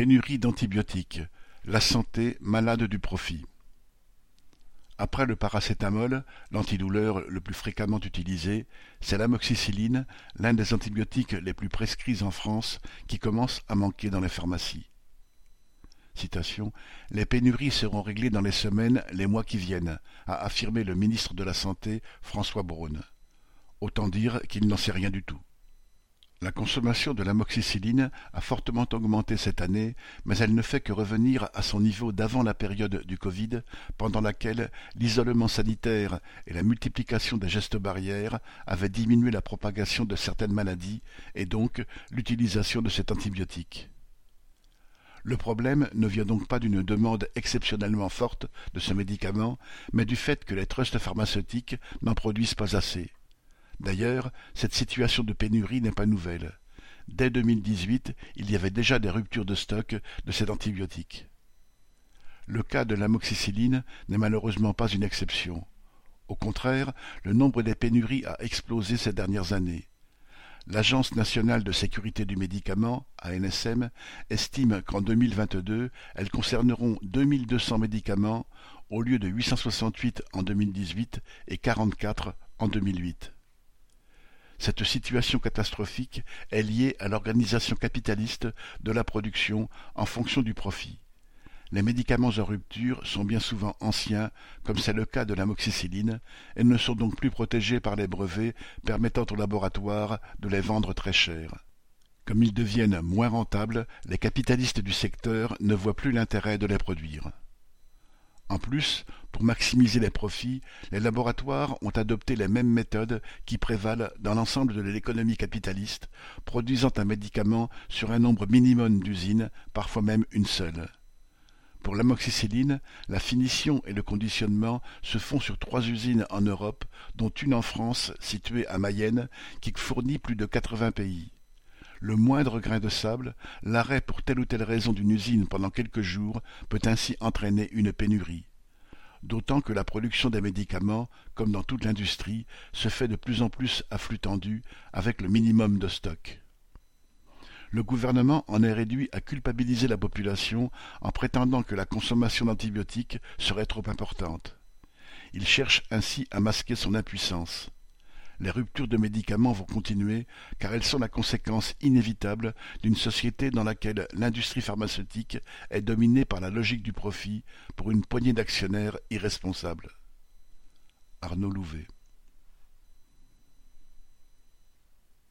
Pénurie d'antibiotiques, la santé malade du profit. Après le paracétamol, l'antidouleur le plus fréquemment utilisé, c'est l'amoxicilline, l'un des antibiotiques les plus prescrits en France, qui commence à manquer dans les pharmacies. Les pénuries seront réglées dans les semaines, les mois qui viennent, a affirmé le ministre de la Santé, François Braun. Autant dire qu'il n'en sait rien du tout. La consommation de l'amoxicilline a fortement augmenté cette année, mais elle ne fait que revenir à son niveau d'avant la période du Covid, pendant laquelle l'isolement sanitaire et la multiplication des gestes barrières avaient diminué la propagation de certaines maladies et donc l'utilisation de cet antibiotique. Le problème ne vient donc pas d'une demande exceptionnellement forte de ce médicament, mais du fait que les trusts pharmaceutiques n'en produisent pas assez. D'ailleurs, cette situation de pénurie n'est pas nouvelle. Dès 2018, il y avait déjà des ruptures de stock de cet antibiotique. Le cas de l'amoxicilline n'est malheureusement pas une exception. Au contraire, le nombre des pénuries a explosé ces dernières années. L'Agence nationale de sécurité du médicament, ANSM, estime qu'en 2022, elles concerneront 2200 médicaments au lieu de 868 en 2018 et 44 en 2008. Cette situation catastrophique est liée à l'organisation capitaliste de la production en fonction du profit. Les médicaments en rupture sont bien souvent anciens, comme c'est le cas de l'amoxicilline, et ne sont donc plus protégés par les brevets permettant aux laboratoires de les vendre très cher. Comme ils deviennent moins rentables, les capitalistes du secteur ne voient plus l'intérêt de les produire. En plus, pour maximiser les profits, les laboratoires ont adopté les mêmes méthodes qui prévalent dans l'ensemble de l'économie capitaliste, produisant un médicament sur un nombre minimum d'usines, parfois même une seule. Pour l'amoxicilline, la finition et le conditionnement se font sur trois usines en Europe, dont une en France, située à Mayenne, qui fournit plus de 80 pays. Le moindre grain de sable, l'arrêt pour telle ou telle raison d'une usine pendant quelques jours peut ainsi entraîner une pénurie. D'autant que la production des médicaments, comme dans toute l'industrie, se fait de plus en plus à flux tendu, avec le minimum de stock. Le gouvernement en est réduit à culpabiliser la population en prétendant que la consommation d'antibiotiques serait trop importante. Il cherche ainsi à masquer son impuissance les ruptures de médicaments vont continuer car elles sont la conséquence inévitable d'une société dans laquelle l'industrie pharmaceutique est dominée par la logique du profit pour une poignée d'actionnaires irresponsables. Arnaud Louvet